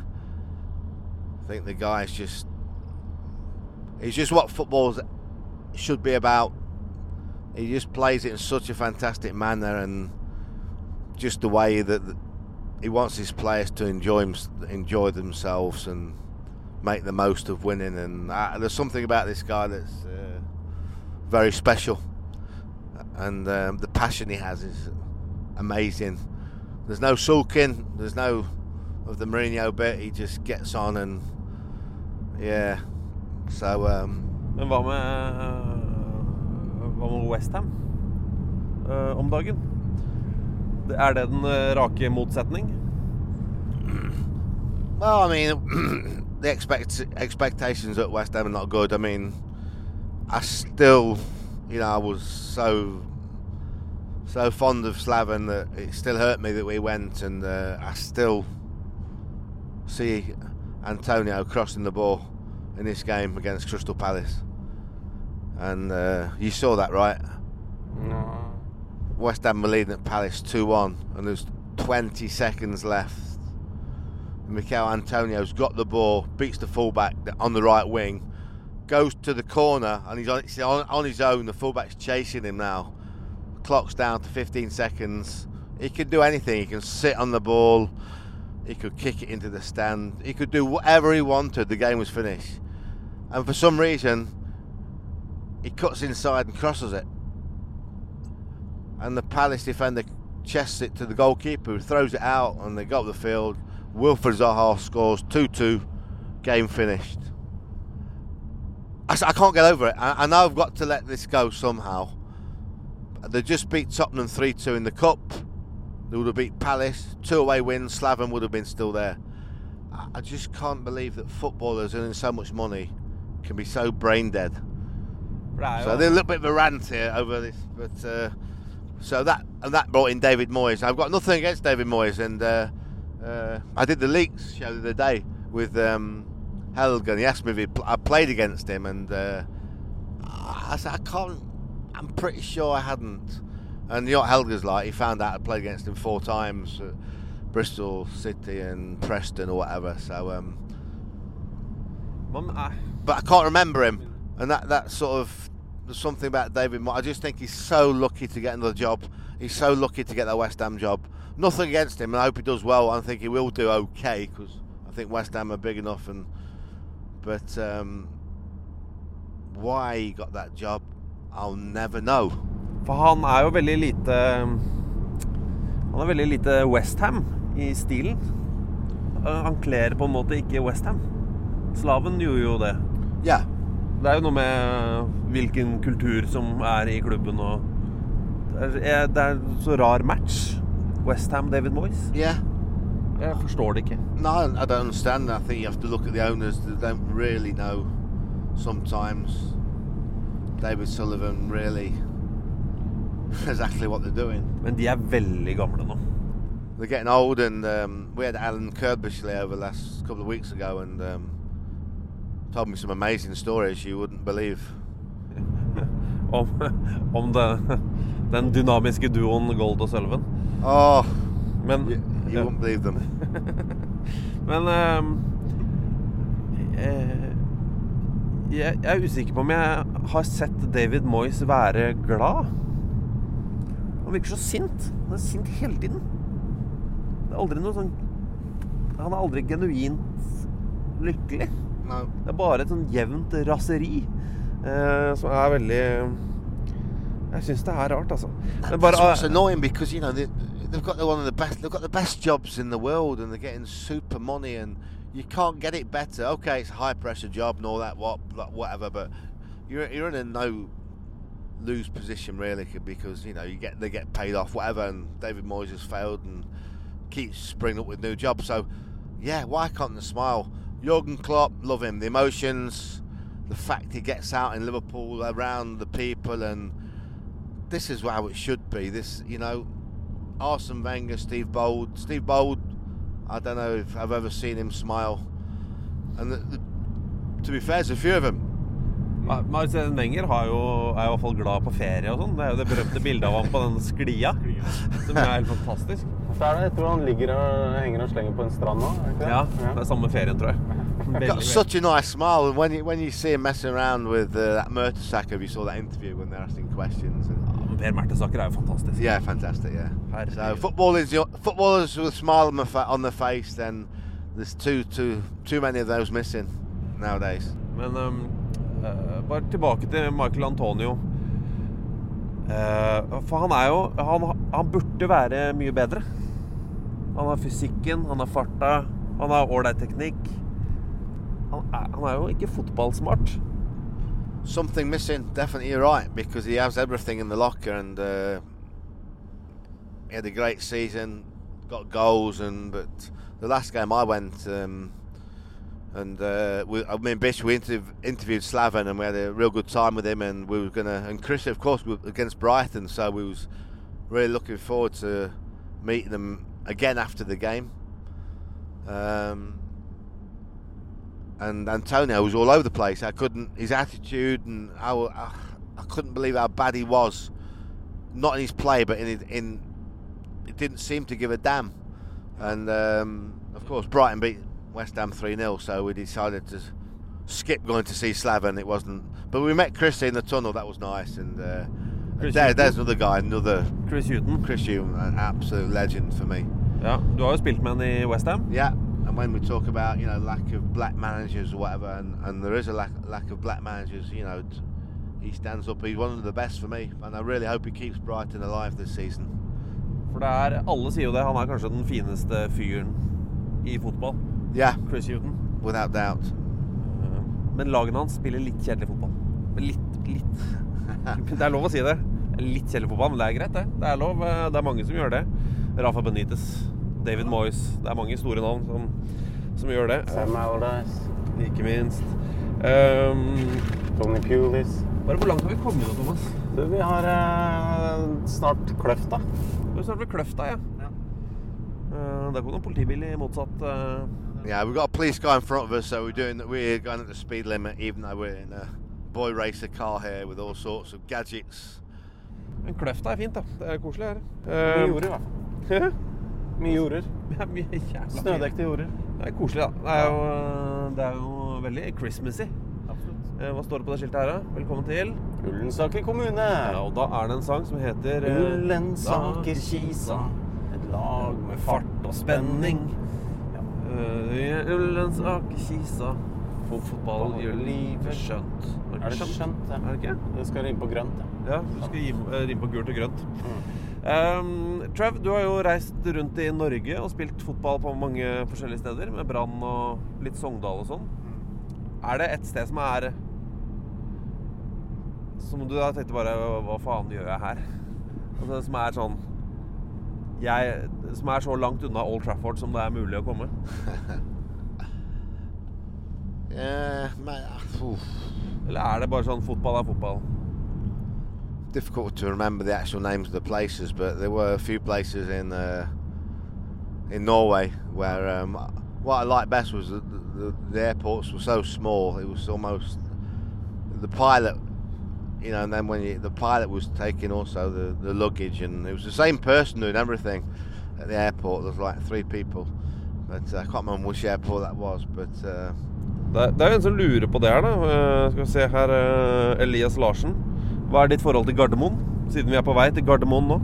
I think the guy's just. He's just what football should be about. He just plays it in such a fantastic manner, and just the way that he wants his players to enjoy enjoy themselves and make the most of winning. And uh, there's something about this guy that's uh, very special and um, the passion he has is amazing. There's no sulking, there's no of the Mourinho bit. He just gets on and yeah. So. Um, Men hva med Hva med Westham uh, om dagen? Er det den uh, rake motsetning? Well, I mean, the expect expectations at West Ham are not good. I mean, I still you know, I was so so fond of Slaven that it still hurt me that we went, and uh, I still see Antonio crossing the ball in this game against Crystal Palace, and uh, you saw that, right? No. West Ham were leading at Palace two-one, and there's 20 seconds left. Michail Antonio's got the ball, beats the fullback on the right wing goes to the corner and he's on, on, on his own. The fullback's chasing him now. Clock's down to 15 seconds. He can do anything. He can sit on the ball. He could kick it into the stand. He could do whatever he wanted. The game was finished. And for some reason, he cuts inside and crosses it. And the Palace defender chests it to the goalkeeper who throws it out and they go up the field. Wilfred Zaha scores 2 2. Game finished. I, I can't get over it. I, I, know I've got to let this go somehow. They just beat Tottenham 3 2 in the Cup. They would have beat Palace. Two away wins. Slaven would have been still there. I, I just can't believe that footballers earning so much money can be so brain dead. Right, so there's a little bit of a rant here over this, but uh, so that and that brought in David Moyes. I've got nothing against David Moyes, and uh, uh, I did the leaks show the other day with um, Helgen. He asked me if he pl- I played against him, and uh, I said I can't. I'm pretty sure I hadn't. And you know what Helgen's like? He found out I played against him four times, at Bristol City and Preston or whatever. So, um, I... but I can't remember him, and that that sort of there's something about David. I just think he's so lucky to get another job. He's so lucky to get that West Ham job. Nothing against him, and I hope he does well. I think he will do okay because I think West Ham are big enough and but um, why he got that job, I'll never know. For han er jo veldig lite Han er veldig lite Westham i stilen. Han kler på en måte ikke Westham. Slaven gjorde jo det. Ja. Det er jo noe med hvilken kultur som er i klubben og Det er, det er så rar match. Westham, David Moyes. Yeah. Jeg forstår det ikke. No, I don't understand. I think you have to look at the owners. They don't really know. Sometimes David Sullivan really exactly what they're doing. Men de er veldig gamle nå. They're getting old, and um, we had Alan Curbishley over last couple of weeks ago, and um, told me some amazing stories you wouldn't believe. om om det, den dynamiske duoen Gold og Sullivan. Oh, Men you, won't believe them. Men uh, jeg, jeg er usikker på om jeg har sett David Moyes være glad. Han virker så sint. Han er sint hele tiden. Det er aldri noe sånn Han er aldri genuint lykkelig. Nei. Det er bare et sånn jevnt raseri eh, som er veldig Jeg syns det er rart, altså. Men bare, That's what's annoying because you know they've got the one of the best. They've got the best jobs in the world, and they're getting super money, and you can't get it better. Okay, it's a high pressure job and all that, what, whatever, but you're you're in a no lose position really because you know you get they get paid off whatever, and David Moyes has failed and keeps springing up with new jobs. So yeah, why can't they smile? Jurgen Klopp, love him. The emotions, the fact he gets out in Liverpool around the people and this is how it should be. This, you know, Arsene Wenger, Steve Bould. Steve Bould, I don't know if I've ever seen him smile. And the, the, to be fair, there's a few of them. Ma- Arsene Wenger har jo, er i hvert fall glad på ferie og sånn. Det er jo det berømte bildet av ham på den sklia, som er helt fantastisk. Så er det, jeg tror han ligger og henger og slenger på en strand nå. er det ikke det? Ja, det er samme ferien, tror jeg. Veldig, Got such a nice smile, when you when you see him messing around with uh, that Mertesacker, if you saw that interview when they're asking questions, and veldig. Per Mertesaker er jo fantastisk. yeah, fantastic, yeah. So Herregud. football is footballers with a smile on, the on the face. Then there's too too too many of those missing nowadays. Men um, uh, bare tilbake til Michael Antonio. Uh, for han er jo han, han burde være mye bedre. Han har fysikken, han har farta, han har ålreit teknikk. Han er, han er jo ikke fotballsmart. Something missing, definitely. Right because he has everything in the locker, and uh, he had a great season, got goals, and but the last game I went. Um, and uh, we, I mean, Bish, we interv- interviewed Slaven, and we had a real good time with him. And we were gonna, and Chris, of course, we against Brighton, so we was really looking forward to meeting them again after the game. Um, and Antonio was all over the place. I couldn't, his attitude, and how I, I couldn't believe how bad he was. Not in his play, but in in it didn't seem to give a damn. And um, of course, Brighton beat West Ham 3 0, so we decided to skip going to see Slaven. It wasn't, but we met Chris in the tunnel, that was nice. And uh, there, there's another guy, another Chris Hughton. Chris Hume, an absolute legend for me. Ja, du har jo spilt med han i Westham. Yeah, and when we talk about you know lack of black managers or whatever, and, and there is a lack lack of black managers, you know, he stands up. He's one of the best for me, and I really hope he keeps Brighton alive this season. For det er, alle sier jo det. Han er kanskje den fineste fyren i fotball. Yeah, Chris Hughton. without doubt. Eh, Men lagene hans spiller litt kjedelig fotball. Litt, litt. Det er lov å si det. Litt kjedelig fotball, men det er greit, det. Det er lov. eh, Det er mange som gjør det. Rafa Benitez, David Moyes. Det er mange store navn som, som gjør det. Sam Allardyce, Ikke minst. Um, Tony Pulis. bare hvor langt har vi kommet nå, Thomas? Du, vi har eh, snart Kløfta. Du er snart ved Kløfta, ja. Eh, der kom det en politibil i motsatt uh, Yeah, we've got a police guy in front of us, so we're doing we're going at the speed limit, even though we're in a boy racer car here with all sorts of gadgets. Men Kløfta er fint, da. Det er koselig her. Mye gjorde det, i hvert fall. Mye jorder. Ja, mye jævla. Snødekte jorder. Det er koselig, da. Det er jo, det er jo veldig Christmassy. Absolutt. Hva står det på det skiltet her, da? Velkommen til. Ullensaker kommune. Ja, og da er det en sang som heter eh, Ullensaker Kisa. Et lag med fart og spenning. Ja. Ullensaker Kisa. For fotball gjør livet skjønt. Er det skjønt. Er det ikke? Det skal rime på grønt, ja. Ja, du skal eh, rime på gult og grønt. Um, Trev, du har jo reist rundt i Norge og spilt fotball på mange forskjellige steder, med Brann og litt Sogndal og sånn. Er det et sted som er Som du da tenkte bare Hva faen gjør jeg her? Altså, som er sånn jeg, Som er så langt unna Old Trafford som det er mulig å komme? eh, men, oof. Eller er det bare sånn fotball er fotball? Difficult to remember the actual names of the places, but there were a few places in uh, in Norway where um, what I liked best was that the, the, the airports were so small. It was almost the pilot, you know, and then when you, the pilot was taking also the, the luggage, and it was the same person doing everything at the airport. There was like three people, but uh, I can't remember which airport that was, but. Uh, Det er, det er en som lurer på det her, da. Eh, skal vi se her eh, Elias Larsen. Hva er ditt forhold til Gardermoen? Siden vi er på vei til Gardermoen nå.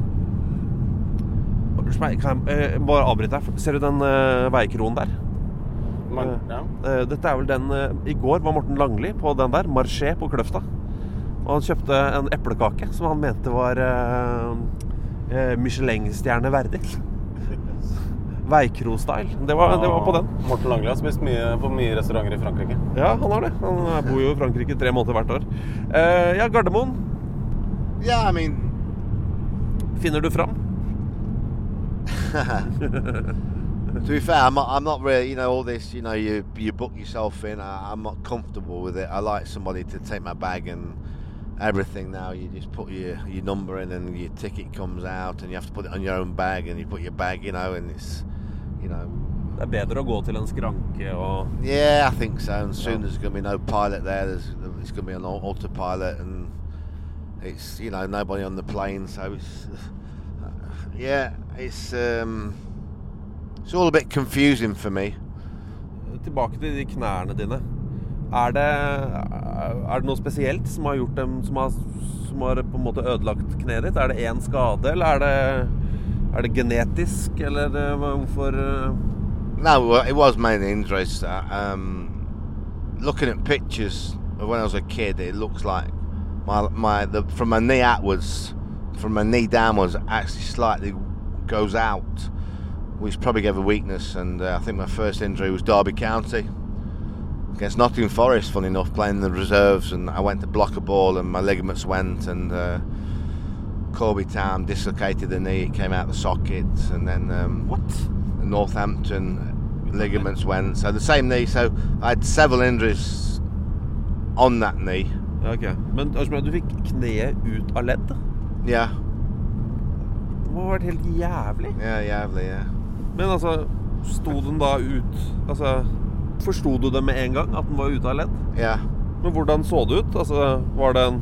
Kan jeg eh, bare avbryte deg? Ser du den veikroen veikronen der? Man, Eh, ja. eh, dette er vel den eh, I går var Morten Langli på den der, Marché på Kløfta. Og han kjøpte en eplekake som han mente var eh, eh, Michelin-stjerne verdig. Veikro-style. Det, var- det var på den. Morten Langli har spist mye på mye restauranter i Frankrike. Ja, han har det. Han eh, bor jo i Frankrike tre måneder hvert år. Uh, ja, Gardermoen. Yeah, I mean, Finner du fram? to be fair, I'm not, I'm not really, you know, all this, you know, you you book yourself in. I, I'm not comfortable with it. I like somebody to take my bag and everything now. You just put your your number in, and your ticket comes out, and you have to put it on your own bag, and you put your bag, you know, and it's, you know. Det er bedre å gå til en skranke og Yeah, I think so. And soon there's going to be no pilot there. There's it's going to be an autopilot, and it's you know nobody on the plane. So it's yeah, it's um, it's all a bit confusing for me. Tilbake til de knærne dine. Er det, er det noe spesielt som har gjort dem Som har, som har på en måte ødelagt kneet ditt? Er det én skade, eller er det, er det genetisk, eller eh, hvorfor eh? No, it was mainly injuries. Uh, um, looking at pictures of when I was a kid, it looks like my my the from my knee outwards, from my knee downwards, actually slightly goes out, which probably gave a weakness. And uh, I think my first injury was Derby County against Nottingham Forest. Funny enough, playing the reserves, and I went to block a ball, and my ligaments went, and uh, Corby Town dislocated the knee. It came out the socket, and then um, what? Northampton ligaments went. So the same knee. So I had several injuries on that knee. Ja, ok. Men du fikk kneet ut av ledd? Ja. Det må ha vært helt jævlig. Ja, jævlig, ja. Men altså, sto den da ut Altså, forsto du det med en gang at den var ute av ledd? Ja. Men hvordan så det ut? Altså, var det en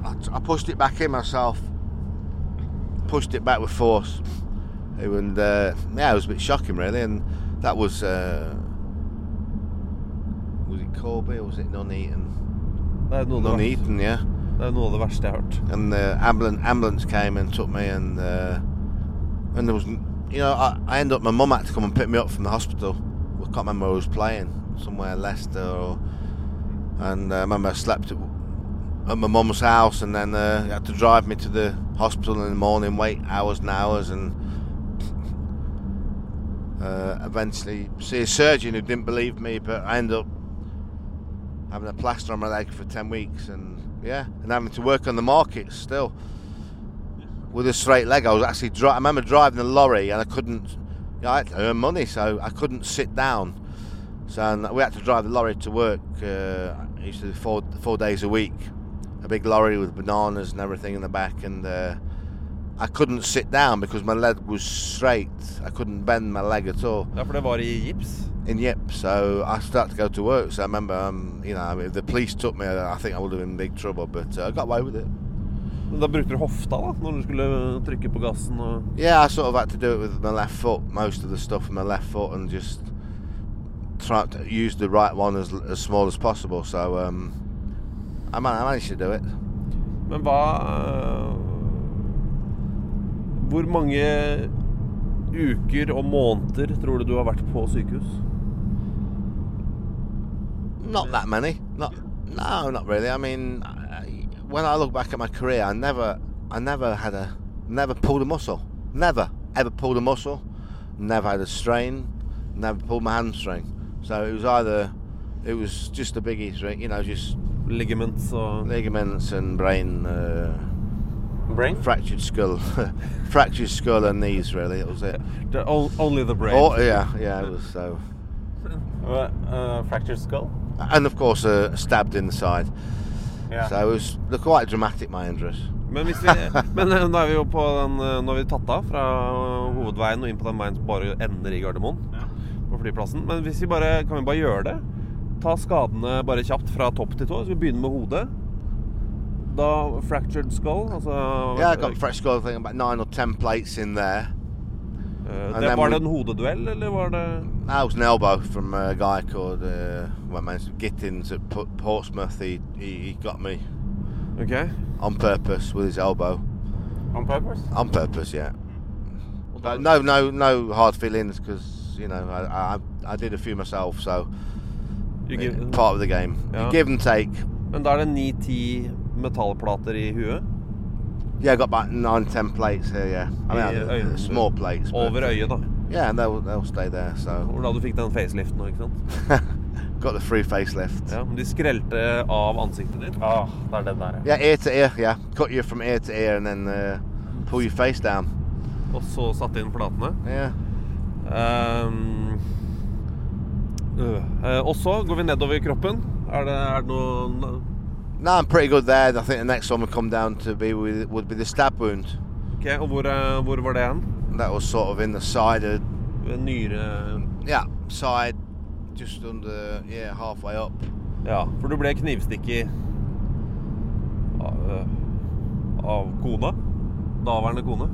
I, pushed it back in myself. Pushed it back with force. And uh, yeah, it was a bit shocking, really. And that was uh, was it Corby or was it Nuneaton? Det er noe av det yeah. er noe av det verste jeg har hørt. and the ambulance ambulance came and took me and uh, and there was you know I, I ended up my mum had to come and pick me up from the hospital I can't remember where I was playing somewhere Leicester or and uh, I remember I slept at, at my mum's house and then uh, had to drive me to the hospital in the morning wait hours and hours and uh, eventually see a surgeon who didn't believe me but I ended up having a plaster on my leg for 10 weeks and yeah and having to work on the market still. With a straight leg I was actually dri- I remember driving the lorry and I couldn't you know, I had to earn money so I couldn't sit down. So and we had to drive the lorry to work uh, I used to do four, four days a week. A big lorry with bananas and everything in the back and uh, I couldn't sit down because my leg was straight I couldn't bend my leg at all Ja, for det var i gips. in Yip, so I started to go to work. So I remember, um, you know, if the police took me, I think I would have been in big trouble. But uh, I got away with it. Da brukte du hofta da, når du skulle trykke på gassen og Yeah, I sort of had to do it with my left foot, most of the stuff with my left foot, and just try to use the right one as, as small as possible. So um, I, managed to do it. Men hva Hvor mange uker og måneder tror du du har vært på sykehus? Not that many. Not no, not really. I mean, I, when I look back at my career, I never, I never had a, never pulled a muscle. Never ever pulled a muscle. Never had a strain. Never pulled my hamstring. So it was either, it was just a biggie, you know, just Ligaments og ligaments and brain. Uh, Brain? Fractured skull, fractured skull and knees. Really, it was it. The- o- Only the brain. Oh yeah, yeah. It was so. Uh, uh, fractured skull? And of course, uh, stabbed in the side. Yeah. So it was quite dramatic. My injuries. Men, hvis vi, men eh, nå er vi jo på den eh, Nå har vi tatt av fra hovedveien og inn på den veien som bare ender i Gardermoen. På flyplassen. Men hvis vi bare, kan vi bare gjøre det? Ta skadene bare kjapt fra topp til tå. Så vi begynner med hodet. Da fractured skull. Altså Yeah, I got fresh skull. I think about nine or ten plates in there. and det, then Var we- det en hodeduell, eller var det That was an elbow from a guy called uh, well, man, Gittins at P- Portsmouth. He, he he got me Ok. on purpose with his elbow. On purpose? On purpose, yeah. But no, no, no hard feelings because you know I, I I did a few myself, so You give- part of the game. Ja. You give and take. Men da er det ni-ti metallplater i huet? Yeah, I got about nine, ten plates here. Yeah, I mean, I uh, small plates. but- Over øyet, da. Yeah, and they'll they'll stay there. So Hvordan du fikk den faceliften ikke sant? got the free facelift. Ja, men De skrelte av ansiktet ditt. Ah, det er den der, ja. Yeah, ear to ear. Yeah, cut you from ear to ear and then uh, pull your face down. Og så satte inn platene. Yeah. Um. Eh, og så går vi nedover i kroppen. Er det, er det noe No, I'm pretty good there. I think the next one would come down to be with, would be the stab wound. Ok, Og hvor, eh, hvor var det hen? That was sort of in the side of Ved Nyre yeah side, just under yeah halfway up. Ja, for du ble knivstikket av, eh, av kona? Daværende kone?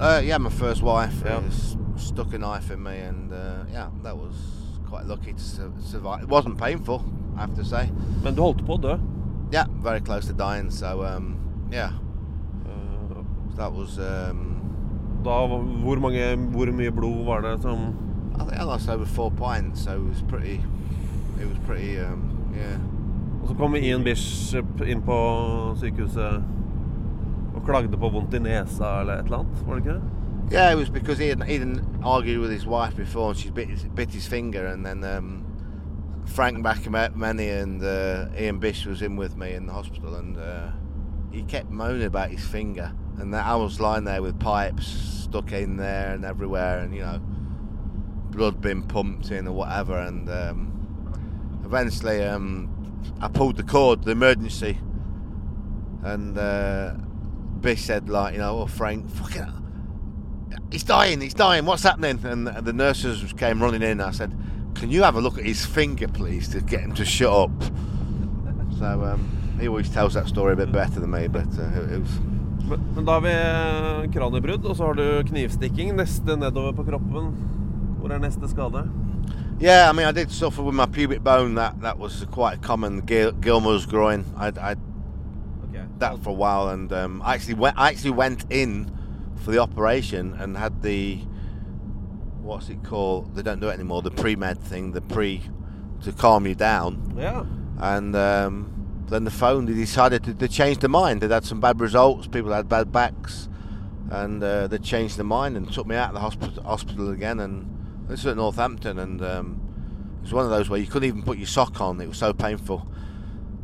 Uh, yeah, my first wife Yeah. uh, s- stuck a knife in me, and uh, yeah, that was quite lucky to su- survive. It wasn't painful, I have to say. Men du holdt på å dø? Yeah, very close to dying. So um, yeah, Eh, that was. Um, Da, hvor, mange, hvor mye blod var det som I think I lost over four pints, so it was pretty. It was pretty. Um, yeah. Og så kom Ian Bishop inn på sykehuset og klagde på vondt i nesa eller et eller annet, var det ikke det? Yeah, it was because he had he didn't argue with his wife before, and she bit his, bit his finger, and then um, Frank McAvennie and uh, Ian Bish was in with me in the hospital, and uh, he kept moaning about his finger, and I was lying there with pipes stuck in there and everywhere, and you know, blood being pumped in or whatever, and um, eventually um, I pulled the cord, the emergency, and uh, Bish said like, you know, oh Frank, fucking he's dying, he's dying, what's happening? And the nurses came running in. I said, can you have a look at his finger, please, to get him to shut up? So um, he always tells that story a bit better than me, but uh, it, it was. Men, da har vi eh, kraniebrudd, og så har du knivstikking. Neste nedover på kroppen. Hvor er neste skade? Yeah, I mean, I did suffer with my pubic bone. That that was quite common. Gil- Gilmore's groin. I I Okay. that for a while, and um, I actually went. I actually went in for the operation and had the what's it called? They don't do it anymore. The pre med thing, the pre to calm you down. Ja. And um, then the phone, they decided to, to change their mind. They'd had some bad results. People had bad backs, and uh, they changed their mind and took me out of the hospital, hospital again. And this was at Northampton, and um, it was one of those where you couldn't even put your sock on. It was so painful.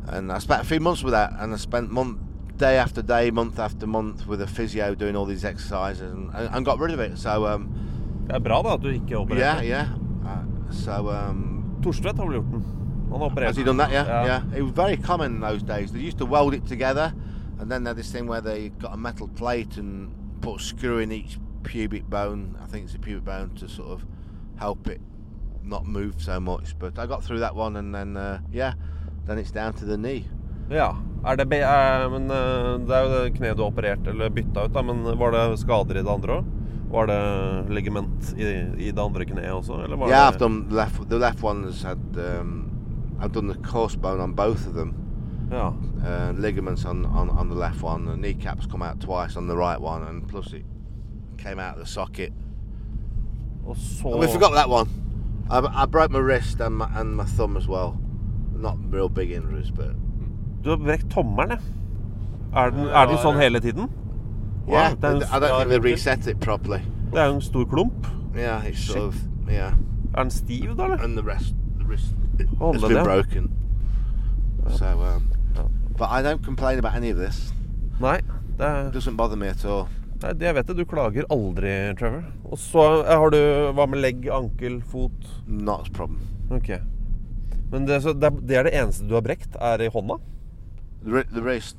And I spent a few months with that, and I spent month, day after day, month after month with a physio doing all these exercises, and, and, and got rid of it. So um, Det er bra da at du ikke opererte. yeah, yeah. Uh, so um, Torstvedt har vel gjort den? Han har operert. Has he done that? Yeah, Ja. yeah. It was very common in those days. They used to weld it together, and then they had this thing where they got a metal plate and put a screw in each pubic bone. I think it's a pubic bone to sort of help it not move so much. But I got through that one, and then uh, yeah, then it's down to the knee. Ja. Er det eh, men eh, det er jo det kneet du har operert eller bytta ut, da. Men var det skader i det andre òg? Var det ligament i, i det andre kneet også? Eller var yeah, det I've done the left. The left one had. Um, I've done the crossbone on both of them. Ja. Uh, ligaments on, on, on the left one. The kneecaps come out twice on the right one, and plus it came out of the socket. Og så We forgot that one. I, I broke my wrist and my, and my thumb as well. Not real big injuries, but Du har brekt tommelen, ja. Er den, er den sånn hele tiden? Yeah, det er en- I don't think they reset it properly. Det er en stor klump. Yeah, it's Shit. sort of yeah, Er den stiv, da, eller? and the rest, the wrist Hold det been broken. So, um, but I don't complain about any of this. Nei. Det er, It doesn't bother me at all. nei, det jeg vet det. Du klager aldri, Trevor. Og så eh, har du Hva med legg, ankel, fot? Not a problem. Ok. Men det, så det, er, det er det eneste du har brekt, er i hånda The, the wrist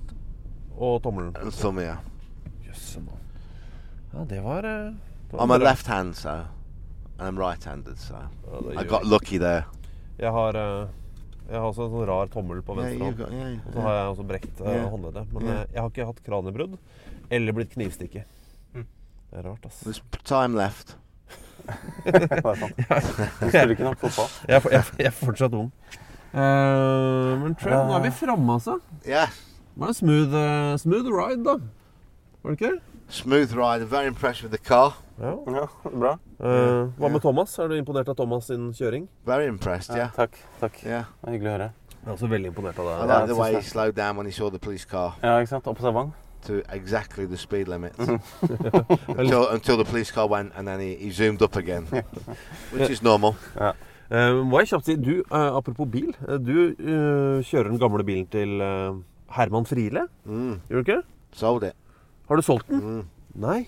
og tommelen? thumb, yeah. Jøsse mann. Ja, det var, eh, det var On my left hand, so, and I'm right-handed, so Ja, I got lucky there. Jeg har, eh, jeg har også en sånn rar tommel på venstre hånd. Yeah, yeah, Og så har jeg også brekt uh, håndleddet. Men jeg har ikke hatt kraniebrudd eller blitt knivstikket. Mm. Det er rart, ass. There's time left. Du spiller ikke nok fotball. Jeg, jeg, er- jeg er fortsatt ung. Uh, men Trent, nå er vi framme, altså. Yeah, Det var en smooth, smooth ride, da. Var det ikke det? smooth ride. Very impressed with the car. Ja. Ja, bra. Uh, hva med Thomas? Er du imponert av Thomas sin kjøring? Very impressed, yeah. Takk. takk. Yeah. Det var hyggelig å høre. Jeg er også veldig imponert av deg. I like the way he slowed down when he saw the police car Ja, ikke sant? Observant. to exactly the speed limit Mhm. until, until the police car went and then he, he zoomed up again, which is normal. Eh, må jeg kjapt si, du, uh, apropos bil. Uh, du kjører den gamle bilen til Herman Friele, Mm. gjør du ikke? Sold it. Har du solgt den? Mm. Nei.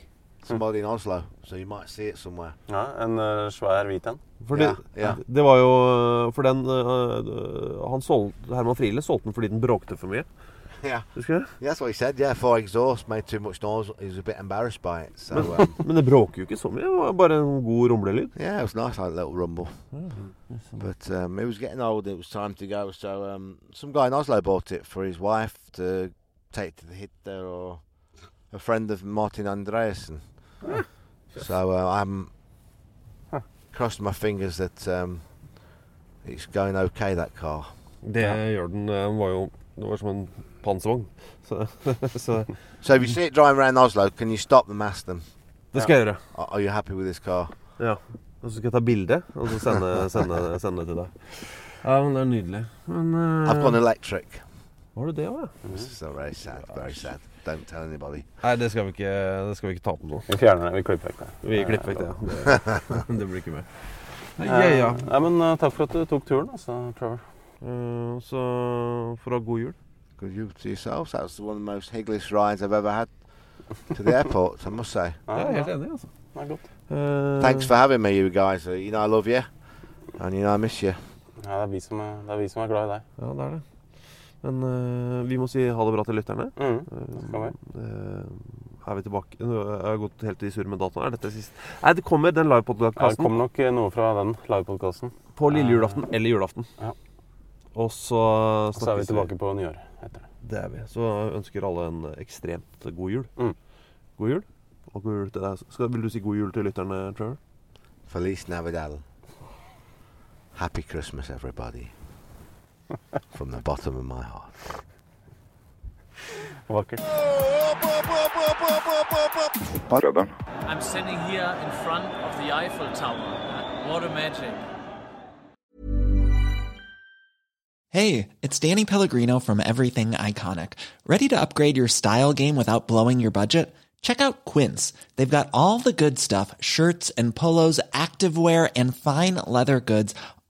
Somebody in Oslo, so you might see it somewhere. Ja, En uh, svær hvit en. Fordi, Ja, ja. Det var jo øh, For den øh, han solgte, Herman Friele solgte den fordi den bråkte for mye. Yeah. Husker du? Yeah, that's what he said. Yeah, for exhaust made too much noise. He was a bit embarrassed by it. So Men, um, men det bråker jo ikke så mye. Det var bare en god rumlelyd. yeah, it was nice, like a little rumble. But um, it was getting old. It was time to go. So um, some guy in Oslo bought it for his wife to take to the hitter or a friend of Martin Andreasen. So uh, I'm crossed my fingers that um, it's going okay. That car. Det gjør den. Den var jo Det var som en panservogn. Så, så So if you see it driving around Oslo, can you stop them, ask them? Det skal jeg gjøre. Are are you happy with this car? Ja. Og så skal jeg ta bilde og så sende, sende, sende det til deg. Ja, men det er nydelig. Men øh, I've gone electric. Har du det òg, ja? This is so very sad. Very sad. Don't tell anybody. Nei, det skal vi ikke, det skal vi ikke ta på nå. Vi fjerner det. Vi klipper vekk det. Vi klipper vekk det, ja. Det, det blir ikke med. Ja, ja. Eh, Nei, men uh, takk for at du tok turen, altså, Trevor. Uh, så får du ha god jul. Good jul to yourself. That was one of the most higglest rides I've ever had to the airport, I must say. Ja, jeg er helt enig, altså. Det er godt. Uh, Thanks for having me, you guys. You know I love you, and you know I miss you. Ja, det er vi som er, det er, vi som er glad i deg. Ja, det er det. Men uh, vi må si ha det bra til lytterne. Mm, Uh, vi. eh, er vi tilbake Nå har jeg gått helt i surr med datoen. Er dette sist? Nei, det kommer den Ja, det livepodkasten kom nok noe fra den livepodkasten. på lille julaften eller julaften. Ja. Og så Og så er vi tilbake på nyår etter det. Det er vi. Så ønsker alle en ekstremt god jul. Mm. God jul. Og god jul til deg. Skal, vil du si god jul til lytterne, Trevor? Feliz Navidad. Happy Christmas, everybody. From the bottom of my heart. Vakkert. I'm standing here in front of the Eiffel Tower. What a magic. Hey, it's Danny Pellegrino from Everything Iconic. Ready to upgrade your style game without blowing your budget? Check out Quince. They've got all the good stuff shirts and polos, activewear, and fine leather goods,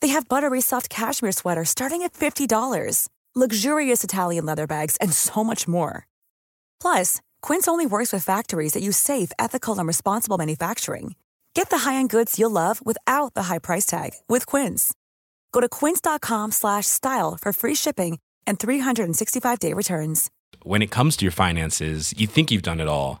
They have buttery soft cashmere sweaters starting at $50, luxurious Italian leather bags, and so much more. Plus, Quince only works with factories that use safe, ethical, and responsible manufacturing. Get the high-end goods you'll love without the high price tag with Quince. Go to quince.com slash style for free shipping and 365-day returns. When it comes to your finances, you think you've done it all.